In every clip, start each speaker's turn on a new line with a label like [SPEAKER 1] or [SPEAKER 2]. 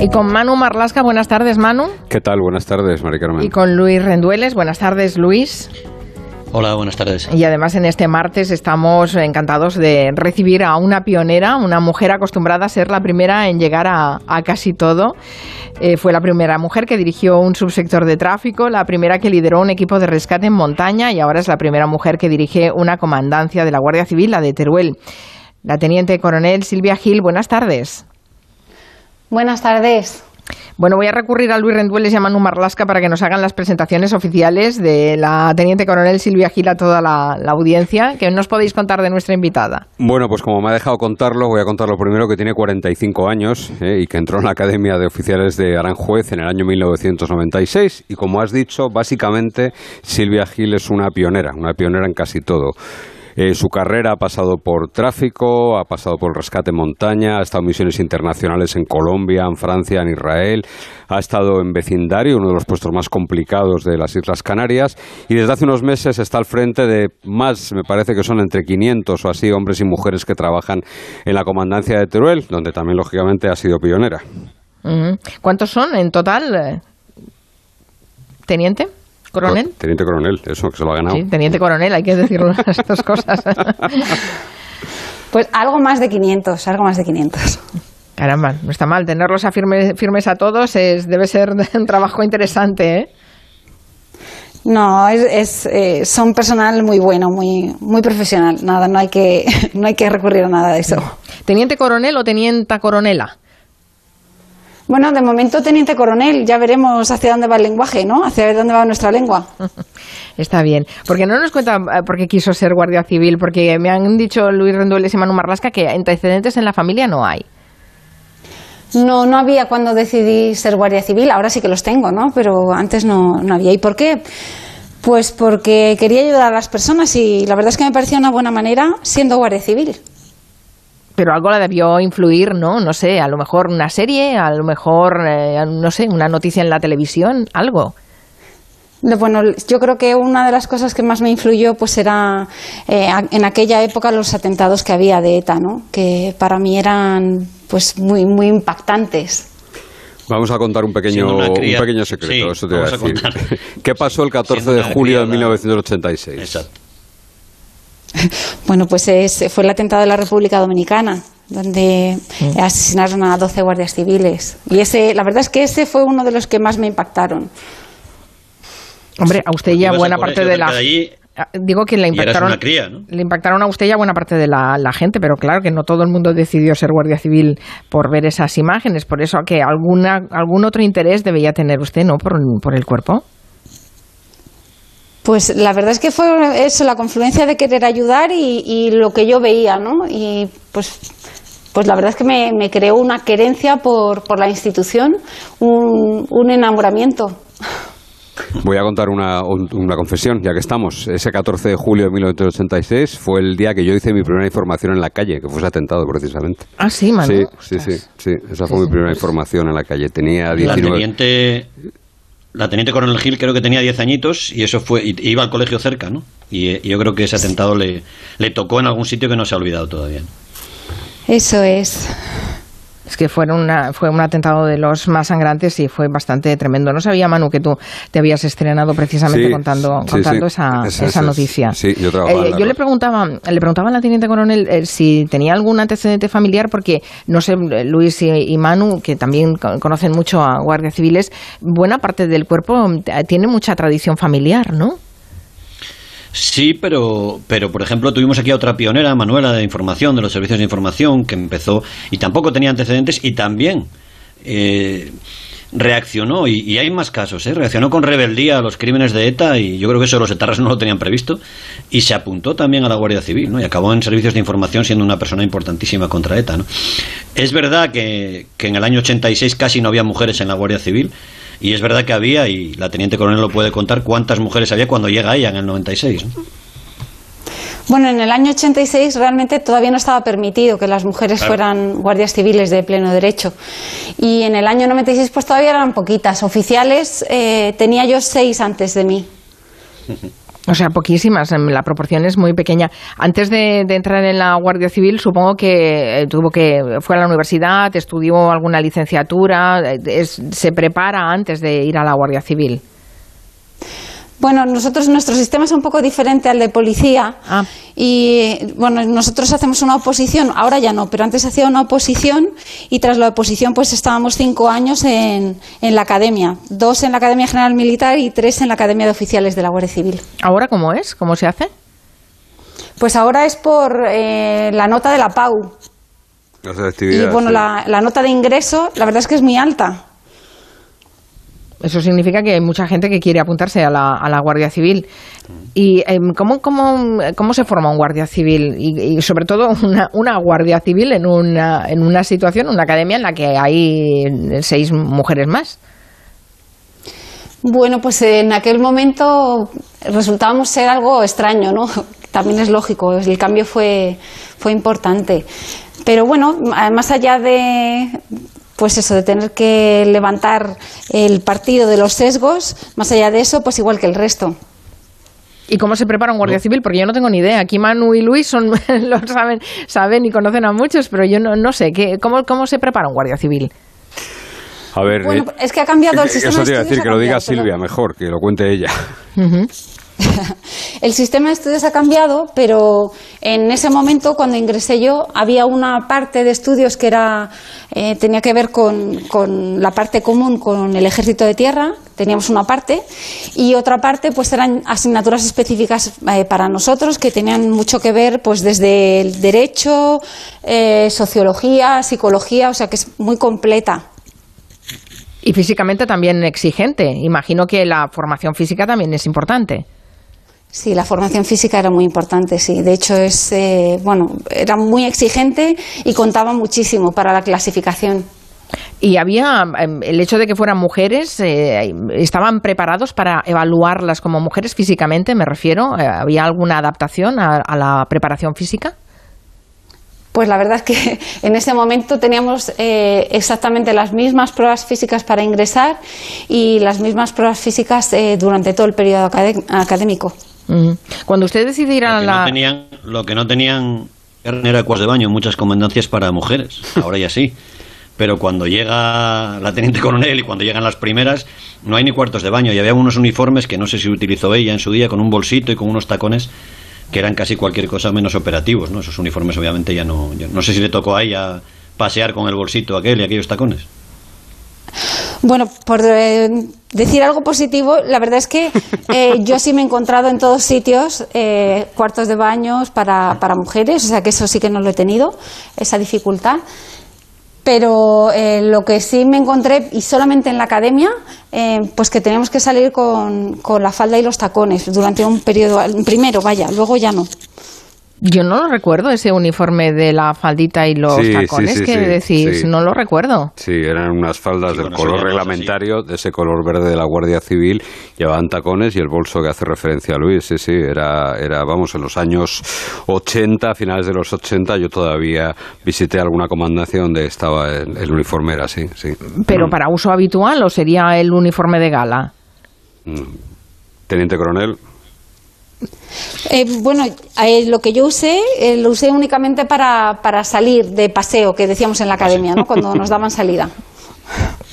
[SPEAKER 1] Y con Manu Marlasca, buenas tardes, Manu.
[SPEAKER 2] ¿Qué tal? Buenas tardes, Mari Carmen.
[SPEAKER 1] Y con Luis Rendueles, buenas tardes, Luis.
[SPEAKER 3] Hola, buenas tardes.
[SPEAKER 1] Y además en este martes estamos encantados de recibir a una pionera, una mujer acostumbrada a ser la primera en llegar a, casi todo. Eh, fue la primera mujer que dirigió un subsector de tráfico, la primera que lideró un equipo de rescate en montaña y ahora es la primera mujer que dirige una comandancia de la Guardia Civil, la de Teruel. La teniente coronel Silvia Gil, buenas tardes.
[SPEAKER 4] Buenas tardes.
[SPEAKER 1] Bueno, voy a recurrir a Luis Rendueles y a Manu Marlasca para que nos hagan las presentaciones oficiales de la Teniente Coronel Silvia Gil a toda la, audiencia. ¿Qué nos podéis contar de nuestra invitada?
[SPEAKER 2] Bueno, pues como me ha dejado contarlo, voy a contar lo primero que tiene 45 años eh, y que entró en la Academia de Oficiales de Aranjuez en el año 1996. Y como has dicho, básicamente Silvia Gil es una pionera, una pionera en casi todo. Eh, su carrera ha pasado por tráfico, ha pasado por rescate montaña, ha estado en misiones internacionales en Colombia, en Francia, en Israel, ha estado en vecindario, uno de los puestos más complicados de las Islas Canarias, y desde hace unos meses está al frente de más, me parece que son entre 500 o así, hombres y mujeres que trabajan en la comandancia de Teruel, donde también, lógicamente, ha sido pionera.
[SPEAKER 1] ¿Cuántos son en total, eh, teniente? ¿Coronel?
[SPEAKER 2] Teniente coronel, eso, que se lo ha ganado.
[SPEAKER 1] Sí, teniente coronel, hay que decir las dos cosas.
[SPEAKER 4] pues algo más de 500, algo más de 500.
[SPEAKER 1] Caramba, no está mal. Tenerlos a firmes a todos es, debe ser un trabajo interesante, ¿eh?
[SPEAKER 4] No, es, eh, son personal muy bueno, muy, muy profesional. Nada, no hay, que, no hay que recurrir a nada de eso.
[SPEAKER 1] ¿Teniente coronel o tenienta coronela?
[SPEAKER 4] Bueno, de momento, teniente coronel, ya veremos hacia dónde va el lenguaje, ¿no? Hacia dónde va nuestra lengua.
[SPEAKER 1] Está bien. Porque no nos cuenta eh, por qué quiso ser guardia civil, porque me han dicho Luis Rendueles y Manu Marlasca que antecedentes en la familia no hay.
[SPEAKER 4] No, no había cuando decidí ser guardia civil, ahora sí que los tengo, ¿no? Pero antes no, no había. ¿Y por qué? Pues porque quería ayudar a las personas y la verdad es que me parecía una buena manera siendo guardia civil
[SPEAKER 1] pero algo la debió influir, ¿no? No sé, a lo mejor una serie, a lo mejor, eh, no sé, una noticia en la televisión, algo.
[SPEAKER 4] Bueno, yo creo que una de las cosas que más me influyó pues era eh, en aquella época los atentados que había de ETA, ¿no? Que para mí eran pues muy muy impactantes.
[SPEAKER 2] Vamos a contar un pequeño, un pequeño secreto, eso te voy a decir. ¿Qué pasó el 14 de julio de 1986? Exacto.
[SPEAKER 4] Bueno, pues fue el atentado de la República Dominicana, donde mm. asesinaron a 12 guardias civiles. Y ese, la verdad es que ese fue uno de los que más me impactaron.
[SPEAKER 1] Hombre, a usted ya buena parte de la... Ah, digo que le impactaron, le impactaron a usted ya buena parte de la, gente, pero claro que no todo el mundo decidió ser guardia civil por ver esas imágenes. Por eso que alguna, algún otro interés debería tener usted, ¿no? por el cuerpo.
[SPEAKER 4] Pues la verdad es que fue eso, la confluencia de querer ayudar y, lo que yo veía, ¿no? Y pues, pues la verdad es que me, creó una querencia por, por la institución, un, un, enamoramiento.
[SPEAKER 2] Voy a contar una, una, confesión, ya que estamos. Ese 14 de julio de 1986 fue el día que yo hice mi primera información en la calle, que fue ese atentado precisamente.
[SPEAKER 1] Ah, sí, Manu.
[SPEAKER 2] Sí, sí, sí, Esa fue mi primera información en la calle. Tenía 19
[SPEAKER 3] la teniente coronel Gil creo que tenía 10 añitos y eso fue iba al colegio cerca, ¿no? Y, yo creo que ese atentado le, le tocó en algún sitio que no se ha olvidado todavía.
[SPEAKER 4] Eso es.
[SPEAKER 1] Es que fue, una, fue un atentado de los más sangrantes y fue bastante tremendo. No sabía, Manu, que tú te habías estrenado precisamente contando, contando Esa, esa, noticia.
[SPEAKER 2] Sí, yo, eh,
[SPEAKER 1] yo le preguntaba, le preguntaba a la teniente coronel eh, si tenía algún antecedente familiar, porque no sé, Luis y, Manu, que también conocen mucho a guardias civiles, buena parte del cuerpo eh, tiene mucha tradición familiar, ¿no?
[SPEAKER 3] Sí, pero, pero por ejemplo tuvimos aquí a otra pionera, Manuela, de información, de los servicios de información, que empezó y tampoco tenía antecedentes y también eh, reaccionó, y, hay más casos, ¿eh? reaccionó con rebeldía a los crímenes de ETA y yo creo que eso los etarras no lo tenían previsto y se apuntó también a la Guardia Civil ¿no? y acabó en servicios de información siendo una persona importantísima contra ETA. ¿no? Es verdad que, que en el año 86 casi no había mujeres en la Guardia Civil y es verdad que había, y la teniente coronel lo puede contar, cuántas mujeres había cuando llega ella en el 96.
[SPEAKER 4] Bueno, en el año 86 realmente todavía no estaba permitido que las mujeres fueran guardias civiles de pleno derecho. Y en el año 96 pues todavía eran poquitas. Oficiales eh, tenía yo seis antes de mí.
[SPEAKER 1] O sea, poquísimas, em, la proporción es muy pequeña. Antes de, entrar en la Guardia Civil, supongo que eh, tuvo que fue a la universidad, estudió alguna licenciatura, eh, se prepara antes de ir a la Guardia Civil.
[SPEAKER 4] Bueno, nosotros, nuestro sistema es un poco diferente al de policía. Ah. Y bueno, nosotros hacemos una oposición, ahora ya no, pero antes hacía una oposición y tras la oposición pues estábamos cinco años en, en la academia. Dos en la Academia General Militar y tres en la Academia de Oficiales de la Guardia Civil.
[SPEAKER 1] ¿Ahora cómo es? ¿Cómo se hace?
[SPEAKER 4] Pues ahora es por eh, la nota de la PAU. y bueno, la, la nota de ingreso, la verdad es que es muy alta.
[SPEAKER 1] Eso significa que hay mucha gente que quiere apuntarse a la, a la Guardia Civil. ¿Y em, ¿cómo, cómo, cómo, se forma un Guardia Civil? Y, sobre todo una, una, Guardia Civil en una, en una situación, una academia en la que hay seis mujeres más.
[SPEAKER 4] Bueno, pues en aquel momento resultábamos ser algo extraño, ¿no? También es lógico, el cambio fue, fue importante. Pero bueno, más allá de, pues eso, de tener que levantar el partido de los sesgos, más allá de eso, pues igual que el resto.
[SPEAKER 1] ¿Y cómo se prepara un guardia civil? Porque yo no tengo ni idea. Aquí Manu y Luis son, lo saben, saben y conocen a muchos, pero yo no, no sé. ¿qué, cómo, ¿Cómo se prepara un guardia civil?
[SPEAKER 2] A ver,
[SPEAKER 4] bueno, eh, es que ha cambiado el sistema.
[SPEAKER 2] Eso te iba a decir, que lo diga Silvia mejor, que lo cuente ella.
[SPEAKER 4] el sistema de estudios ha cambiado, pero en ese momento, cuando ingresé yo, había una parte de estudios que era, eh, tenía que ver con, la parte común con el ejército de tierra, teníamos una parte, y otra parte pues eran asignaturas específicas eh, para nosotros que tenían mucho que ver pues desde el derecho, eh, sociología, psicología, o sea que es muy completa.
[SPEAKER 1] Y físicamente también exigente. Imagino que la formación física también es importante.
[SPEAKER 4] Sí, la formación física era muy importante, sí. De hecho, es, eh, bueno, era muy exigente y contaba muchísimo para la clasificación.
[SPEAKER 1] Y había em, el hecho de que fueran mujeres, eh, ¿estaban preparados para evaluarlas como mujeres físicamente, me refiero? Eh, ¿Había alguna adaptación a, la preparación física?
[SPEAKER 4] Pues la verdad es que en ese momento teníamos exactamente las mismas pruebas físicas para ingresar y las mismas pruebas físicas durante todo el periodo académico.
[SPEAKER 1] Cuando usted decide ir a la...
[SPEAKER 3] lo que no tenían era cuas de baño, muchas comandancias para mujeres, ahora ya sí. Pero cuando llega la teniente coronel y cuando llegan las primeras, no hay ni cuartos de baño. Y había unos uniformes que no sé si utilizó ella en su día, con un bolsito y con unos tacones que eran casi cualquier cosa menos operativos, ¿no? Esos uniformes obviamente ya no... no sé si le tocó a ella pasear con el bolsito aquel y aquellos tacones.
[SPEAKER 4] Bueno, por eh, decir algo positivo, la verdad es que eh, yo sí me he encontrado en todos sitios eh, cuartos de baños para, para, mujeres, o sea que eso sí que no lo he tenido, esa dificultad. Pero lo que sí me encontré, y solamente en la academia, pues que teníamos que salir con, con la falda y los tacones durante un periodo, primero, vaya, luego ya no.
[SPEAKER 1] Yo no lo recuerdo, ese uniforme de la faldita y los tacones que decís, no lo recuerdo.
[SPEAKER 2] Sí, eran unas faldas del color reglamentario, de ese color verde de la Guardia Civil, llevaban tacones y el bolso que hace referencia a Luis, sí, sí, era, era vamos, en los años 80, finales de los 80, yo todavía visité alguna comandancia donde estaba el, uniforme, era así, sí.
[SPEAKER 1] ¿Pero mm. para uso habitual o sería el uniforme de gala?
[SPEAKER 2] Mm. Teniente coronel.
[SPEAKER 4] Eh, bueno, eh, lo que yo usé, eh, lo usé únicamente para, para, salir de paseo, que decíamos en la academia, ¿no? cuando nos daban salida.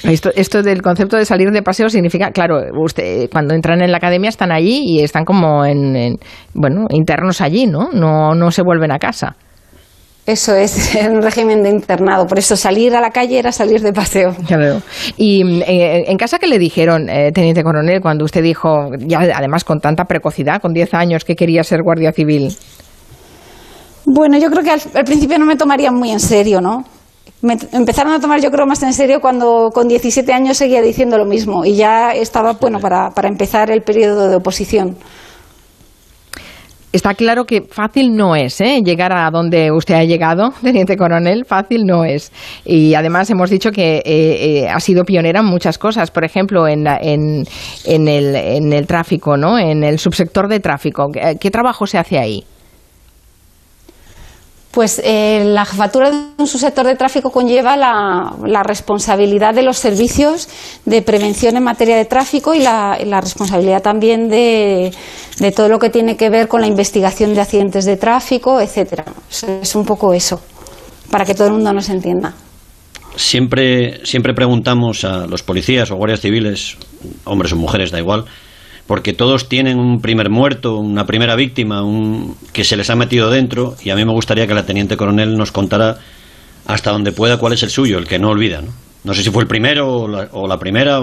[SPEAKER 1] Esto, esto del concepto de salir de paseo significa, claro, usted cuando entran en la academia están allí y están como en, bueno, internos allí, ¿no? No, no se vuelven a casa.
[SPEAKER 4] Eso es un régimen de internado. Por eso salir a la calle era salir de paseo.
[SPEAKER 1] Ya veo. Y eh, en casa, ¿qué le dijeron, eh, teniente coronel, cuando usted dijo, ya además con tanta precocidad, con 10 años, que quería ser guardia civil?
[SPEAKER 4] Bueno, yo creo que al, principio no me tomarían muy en serio, ¿no? Me empezaron a tomar, yo creo, más en serio cuando con 17 años seguía diciendo lo mismo y ya estaba, bueno, para, para empezar el periodo de oposición.
[SPEAKER 1] Está claro que fácil no es ¿eh? llegar a donde usted ha llegado, teniente coronel, fácil no es. Y además hemos dicho que eh, eh, ha sido pionera en muchas cosas, por ejemplo, en, en, el, en el tráfico, ¿no? en el subsector de tráfico. ¿Qué, trabajo se hace ahí?
[SPEAKER 4] Pues eh, la jefatura de un subsector de tráfico conlleva la, responsabilidad de los servicios de prevención en materia de tráfico y la, responsabilidad también de, todo lo que tiene que ver con la investigación de accidentes de tráfico, etcétera. Es un poco eso, para que todo el mundo nos entienda.
[SPEAKER 3] Siempre, siempre preguntamos a los policías o guardias civiles, hombres o mujeres, da igual, porque todos tienen un primer muerto, una primera víctima, un, que se les ha metido dentro, y a mí me gustaría que la teniente coronel nos contara hasta donde pueda cuál es el suyo, el que no olvida. No, no sé si fue el primero o la, primera.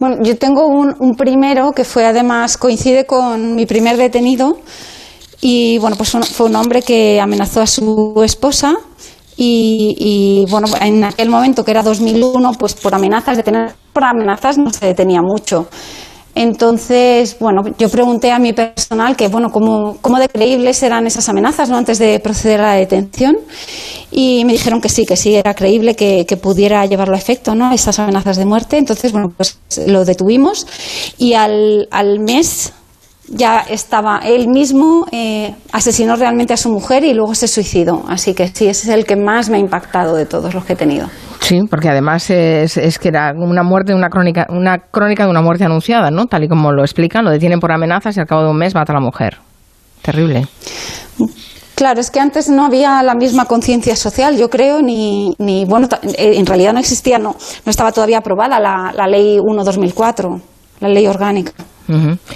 [SPEAKER 4] Bueno, yo tengo un, un, primero que fue además, coincide con mi primer detenido, y bueno, pues fue un hombre que amenazó a su esposa y, bueno, en aquel momento que era 2001, pues por amenazas, de tener por amenazas no se detenía mucho. Entonces, bueno, yo pregunté a mi personal que, bueno, cómo, cómo de creíbles eran esas amenazas, ¿no? Antes de proceder a la detención. Y me dijeron que sí, que sí, era creíble que, que pudiera llevarlo a efecto, ¿no? Esas amenazas de muerte. Entonces, bueno, pues lo detuvimos. Y al, al mes ya estaba él mismo, eh, asesinó realmente a su mujer y luego se suicidó. Así que sí, ese es el que más me ha impactado de todos los que he tenido.
[SPEAKER 1] Sí, porque además es, es que era una muerte, una crónica, una crónica de una muerte anunciada, ¿no? Tal y como lo explican, lo detienen por amenazas y al cabo de un mes mata a la mujer. Terrible.
[SPEAKER 4] Claro, es que antes no había la misma conciencia social, yo creo, ni, ni bueno, eh, en realidad no existía, no, no estaba todavía aprobada la, la ley 1-2004, la ley orgánica.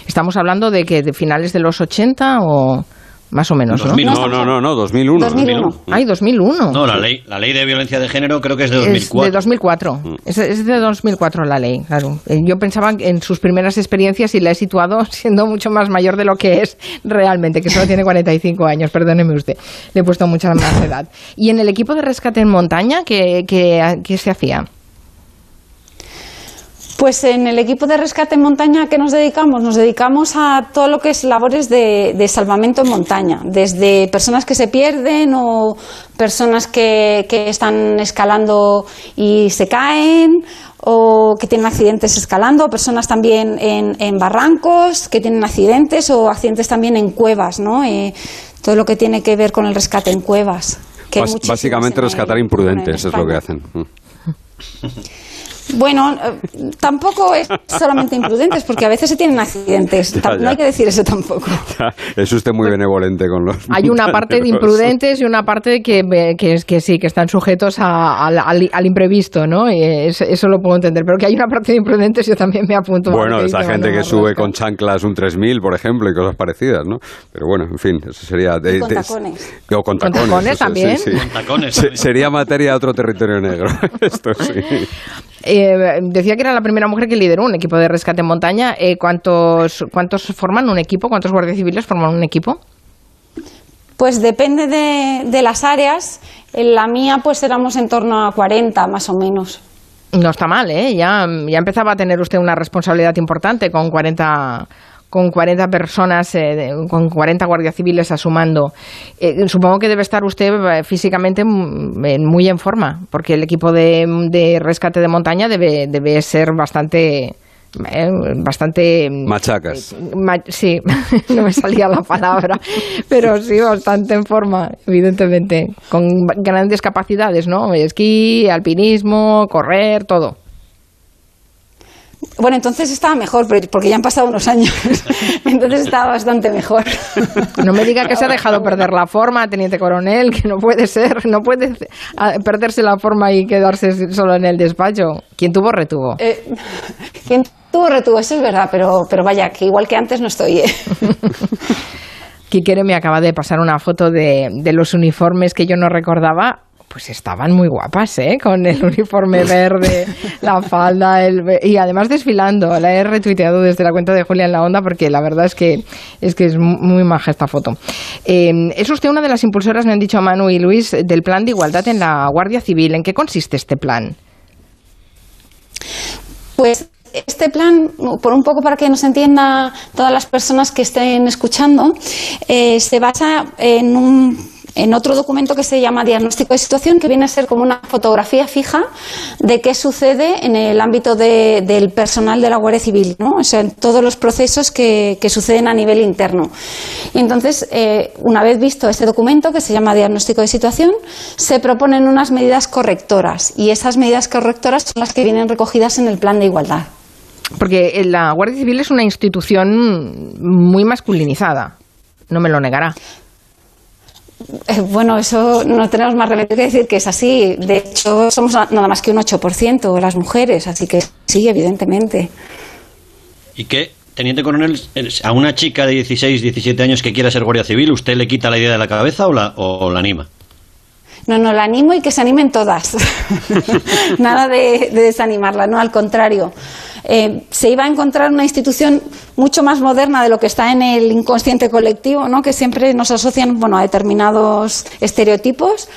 [SPEAKER 1] Estamos hablando de que de finales de los 80 o más o menos, ¿no?
[SPEAKER 2] No, no, no, no, 2001.
[SPEAKER 4] 2001.
[SPEAKER 1] Ay, 2001.
[SPEAKER 3] No, la ley, la ley de violencia de género creo que es de 2004.
[SPEAKER 1] Es de 2004. Mm. Es, de 2004 la ley, claro. Eh, yo pensaba en sus primeras experiencias y la he situado siendo mucho más mayor de lo que es realmente, que solo tiene 45 años, perdóneme usted. Le he puesto mucha más edad. ¿Y en el equipo de rescate en montaña qué, qué se hacía?
[SPEAKER 4] Pues en el equipo de rescate en montaña, ¿qué nos dedicamos? Nos dedicamos a todo lo que es labores de, salvamento en montaña, desde personas que se pierden o personas que, están escalando y se caen o que tienen accidentes escalando, personas también en, barrancos que tienen accidentes o accidentes también en cuevas, ¿no? Eh, todo lo que tiene que ver con el rescate en cuevas.
[SPEAKER 2] básicamente rescatar imprudentes es lo que hacen.
[SPEAKER 4] Bueno, eh, tampoco es solamente imprudentes, porque a veces se tienen accidentes. No hay que decir eso tampoco.
[SPEAKER 2] es usted muy benevolente con los.
[SPEAKER 1] Hay una parte de imprudentes y una parte que, que, que sí, que están sujetos al, imprevisto, ¿no? eso, lo puedo entender. Pero que hay una parte de imprudentes, yo también me apunto.
[SPEAKER 2] Bueno, esa gente que sube con chanclas un 3000, por ejemplo, y cosas parecidas, ¿no? Pero bueno, en fin, eso sería.
[SPEAKER 4] De, con tacones.
[SPEAKER 2] O con tacones.
[SPEAKER 1] también.
[SPEAKER 3] Con tacones.
[SPEAKER 2] sería materia de otro territorio negro. Esto sí.
[SPEAKER 1] Eh, decía que era la primera mujer que lideró un equipo de rescate en montaña. Eh, ¿cuántos, ¿Cuántos forman un equipo? ¿Cuántos guardias civiles forman un equipo?
[SPEAKER 4] Pues depende de, las áreas. En la mía, pues éramos en torno a 40 más o menos.
[SPEAKER 1] No está mal, ¿eh? Ya, ya empezaba a tener usted una responsabilidad importante con 40 con 40 personas, eh, con 40 guardias civiles asumando. Eh, supongo que debe estar usted eh, físicamente muy en forma, porque el equipo de, rescate de montaña debe, debe ser bastante... bastante
[SPEAKER 2] machacas.
[SPEAKER 1] sí no me salía la palabra pero sí bastante en forma evidentemente con grandes capacidades no esquí alpinismo correr todo
[SPEAKER 4] bueno, entonces estaba mejor, porque ya han pasado unos años. Entonces estaba bastante mejor.
[SPEAKER 1] No me diga que se ha dejado perder la forma, teniente coronel, que no puede ser, no puede perderse la forma y quedarse solo en el despacho. ¿Quién tuvo retuvo?
[SPEAKER 4] Eh, ¿Quién tuvo retuvo? Eso es verdad, pero, pero vaya, que igual que antes no estoy. ¿eh?
[SPEAKER 1] Quiquere me acaba de pasar una foto de, de los uniformes que yo no recordaba pues estaban muy guapas, ¿eh? Con el uniforme verde, la falda, el, y además desfilando. La he retuiteado desde la cuenta de Julia en la Onda porque la verdad es que es, que es muy maja esta foto. Eh, es usted una de las impulsoras, me han dicho Manu y Luis, del plan de igualdad en la Guardia Civil. ¿En qué consiste este plan?
[SPEAKER 4] Pues este plan, por un poco para que nos entienda todas las personas que estén escuchando, eh, se basa en un en otro documento que se llama diagnóstico de situación, que viene a ser como una fotografía fija de qué sucede en el ámbito del personal de la Guardia Civil, ¿no? o sea, en todos los procesos que, suceden a nivel interno. Y entonces, eh, una vez visto este documento, que se llama diagnóstico de situación, se proponen unas medidas correctoras y esas medidas correctoras son las que vienen recogidas en el plan de igualdad.
[SPEAKER 1] Porque la Guardia Civil es una institución muy masculinizada, no me lo negará.
[SPEAKER 4] Eh, bueno, eso no tenemos más remedio que decir que es así. De hecho, somos nada más que un 8% las mujeres, así que sí, evidentemente.
[SPEAKER 3] ¿Y qué, teniente coronel, a una chica de 16, 17 años que quiera ser guardia civil, usted le quita la idea de la cabeza o la, o la anima?
[SPEAKER 4] No, no, la animo y que se animen todas. Nada de, desanimarla, no, al contrario. Eh, se iba a encontrar una institución mucho más moderna de lo que está en el inconsciente colectivo, ¿no? que siempre nos asocian bueno, a determinados estereotipos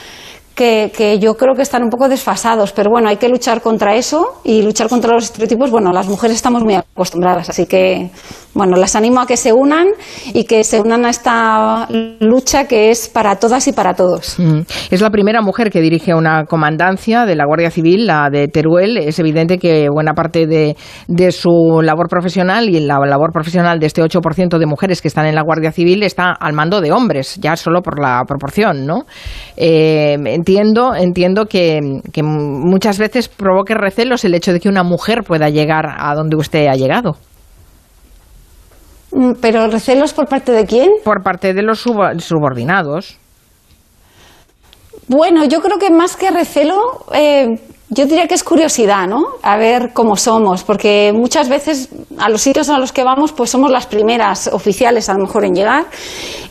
[SPEAKER 4] que, yo creo que están un poco desfasados, pero bueno, hay que luchar contra eso y luchar contra los estereotipos. Bueno, las mujeres estamos muy acostumbradas, así que bueno, las animo a que se unan y que se unan a esta lucha que es para todas y para todos.
[SPEAKER 1] Es la primera mujer que dirige una comandancia de la Guardia Civil, la de Teruel. Es evidente que buena parte de, su labor profesional y la labor profesional de este 8% de mujeres que están en la Guardia Civil está al mando de hombres, ya solo por la proporción, ¿no? Eh, entiendo, entiendo que, muchas veces provoque recelos el hecho de que una mujer pueda llegar a donde usted ha llegado.
[SPEAKER 4] Mm, ¿Pero recelos por parte de quién?
[SPEAKER 1] Por parte de los subordinados.
[SPEAKER 4] Bueno, yo creo que más que recelo, eh, yo diría que es curiosidad, ¿no? A ver cómo somos, porque muchas veces a los sitios a los que vamos, pues somos las primeras oficiales a lo mejor en llegar,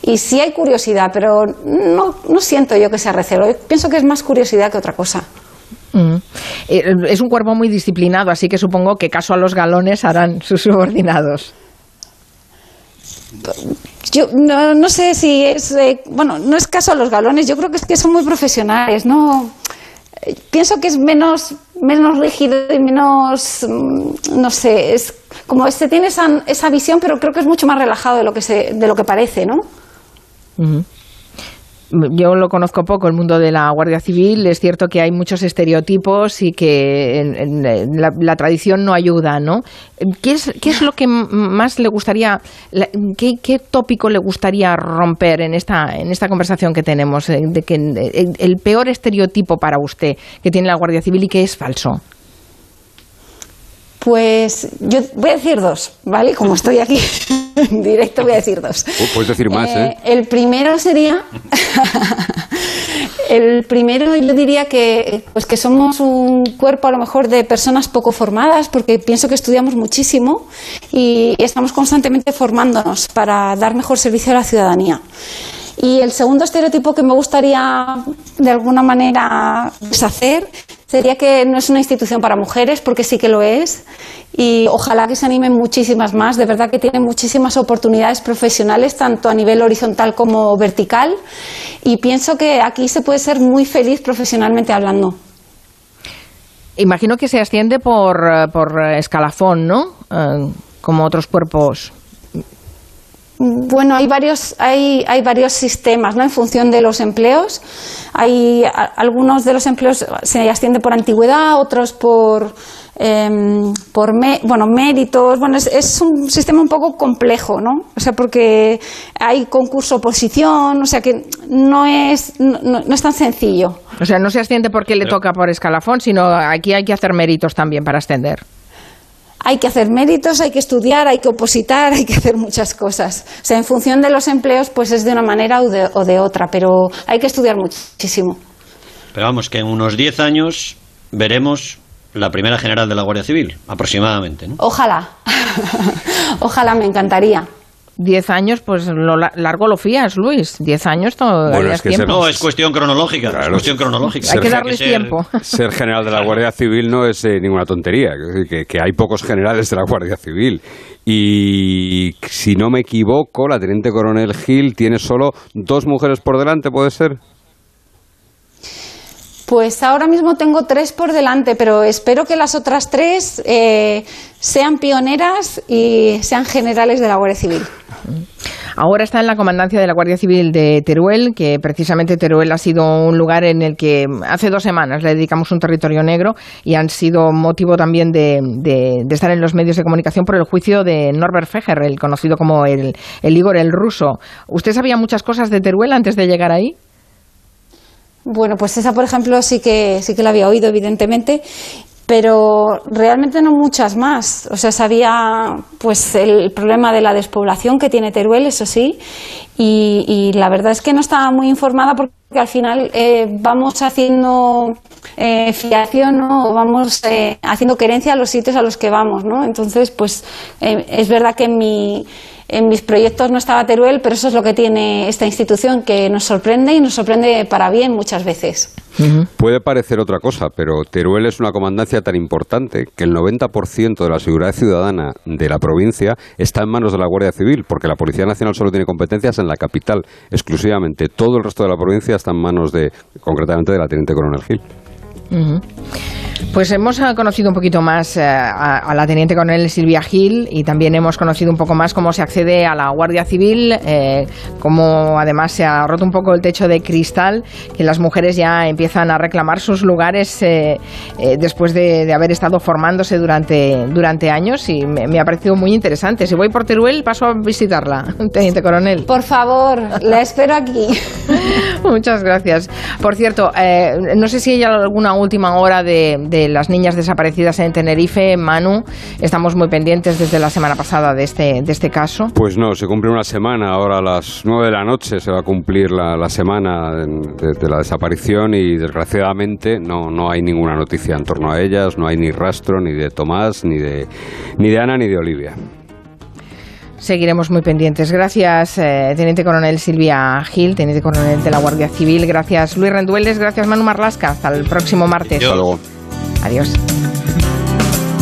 [SPEAKER 4] y sí hay curiosidad, pero no, no siento yo que sea recelo, pienso que es más curiosidad que otra cosa.
[SPEAKER 1] Mm. Eh, es un cuerpo muy disciplinado, así que supongo que caso a los galones harán sus subordinados.
[SPEAKER 4] Yo no, no sé si es, eh, bueno, no es caso a los galones, yo creo que es que son muy profesionales, no pienso que es menos, menos rígido y menos, mm, no sé, es como se tiene esa, esa visión, pero creo que es mucho más relajado de lo que, se, de lo que parece, ¿no?
[SPEAKER 1] Yo lo conozco poco, el mundo de la Guardia Civil. Es cierto que hay muchos estereotipos y que la, tradición no ayuda, ¿no? ¿Qué es, ¿Qué es, lo que más le gustaría, qué, qué, tópico le gustaría romper en esta, en esta conversación que tenemos? Eh, de que el peor estereotipo para usted que tiene la Guardia Civil y que es falso.
[SPEAKER 4] Pues yo voy a decir dos, ¿vale? Como estoy aquí en directo, voy a decir dos.
[SPEAKER 2] Puedes decir más, ¿eh? ¿eh?
[SPEAKER 4] El primero sería. el primero yo diría que, pues que somos un cuerpo a lo mejor de personas poco formadas, porque pienso que estudiamos muchísimo y estamos constantemente formándonos para dar mejor servicio a la ciudadanía. Y el segundo estereotipo que me gustaría de alguna manera deshacer sería que no es una institución para mujeres, porque sí que lo es, y ojalá que se animen muchísimas más. De verdad que tienen muchísimas oportunidades profesionales, tanto a nivel horizontal como vertical, y pienso que aquí se puede ser muy feliz profesionalmente hablando.
[SPEAKER 1] Imagino que se asciende por, por escalafón, ¿no? Eh, como otros cuerpos
[SPEAKER 4] bueno, hay varios, hay, hay varios sistemas, ¿no? En función de los empleos. Hay algunos de los empleos se asciende por antigüedad, otros por, em, por bueno, méritos. Bueno, es, un sistema un poco complejo, ¿no? O sea, porque hay concurso oposición, o sea que no es, no, es tan sencillo.
[SPEAKER 1] O sea, no se asciende porque le toca por escalafón, sino aquí hay que hacer méritos también para ascender
[SPEAKER 4] hay que hacer méritos, hay que estudiar, hay que opositar, hay que hacer muchas cosas. O sea, en función de los empleos, pues es de una manera o de, otra, pero hay que estudiar muchísimo.
[SPEAKER 3] Pero vamos, que en unos 10 años veremos la primera general de la Guardia Civil, aproximadamente. ¿no?
[SPEAKER 4] Ojalá, ojalá, me encantaría.
[SPEAKER 1] Diez años, pues lo largo lo fías, Luis. Diez años todavía es, tiempo.
[SPEAKER 3] No, es cuestión cronológica. es cuestión cronológica.
[SPEAKER 1] Hay que darles tiempo.
[SPEAKER 2] Ser general de la Guardia Civil no es eh, ninguna tontería. Que, que, hay pocos generales de la Guardia Civil. Y si no me equivoco, la teniente coronel Gil tiene solo dos mujeres por delante, ¿puede ser?
[SPEAKER 4] Pues ahora mismo tengo tres por delante, pero espero que las otras tres eh, sean pioneras y sean generales de la Guardia Civil.
[SPEAKER 1] Ahora está en la comandancia de la Guardia Civil de Teruel, que precisamente Teruel ha sido un lugar en el que hace dos semanas le dedicamos un territorio negro y han sido motivo también de, estar en los medios de comunicación por el juicio de Norbert Feger, el conocido como el, el Igor el ruso. ¿Usted sabía muchas cosas de Teruel antes de llegar ahí?
[SPEAKER 4] Bueno, pues esa, por ejemplo, sí que sí que la había oído, evidentemente, pero realmente no muchas más. O sea, sabía pues el problema de la despoblación que tiene Teruel, eso sí, y, la verdad es que no estaba muy informada porque al final eh, vamos haciendo eh, fiación, ¿no? O vamos eh, haciendo querencia a los sitios a los que vamos, ¿no? Entonces, pues es verdad que mi en mis proyectos no estaba Teruel, pero eso es lo que tiene esta institución, que nos sorprende y nos sorprende para bien muchas veces.
[SPEAKER 2] Puede parecer otra cosa, pero Teruel es una comandancia tan importante que el 90% de la seguridad ciudadana de la provincia está en manos de la Guardia Civil, porque la Policía Nacional solo tiene competencias en la capital exclusivamente. Todo el resto de la provincia está en manos de, concretamente, de la Teniente Coronel Gil.
[SPEAKER 1] Pues hemos eh, conocido un poquito más eh, a, la teniente coronel Silvia Gil y también hemos conocido un poco más cómo se accede a la Guardia Civil, eh, cómo además se ha roto un poco el techo de cristal, que las mujeres ya empiezan a reclamar sus lugares después de, haber estado formándose durante, durante años y me, ha parecido muy interesante. Si voy por Teruel, paso a visitarla, teniente coronel.
[SPEAKER 4] Por favor, la espero aquí.
[SPEAKER 1] Muchas gracias. Por cierto, no sé si hay alguna última hora de de las niñas desaparecidas en Tenerife. Manu, estamos muy pendientes desde la semana pasada de este, de este caso.
[SPEAKER 2] Pues no, se cumple una semana, ahora a las nueve de la noche se va a cumplir la, la semana de, la desaparición y desgraciadamente no, no hay ninguna noticia en torno a ellas, no hay ni rastro ni de Tomás, ni de, ni de Ana, ni de Olivia.
[SPEAKER 1] Seguiremos muy pendientes. Gracias, eh, Teniente Coronel Silvia Gil, Teniente Coronel de la Guardia Civil. Gracias, Luis Rendueles. Gracias, Manu Marlasca. Hasta el próximo martes.
[SPEAKER 2] Hasta luego.
[SPEAKER 1] Adiós.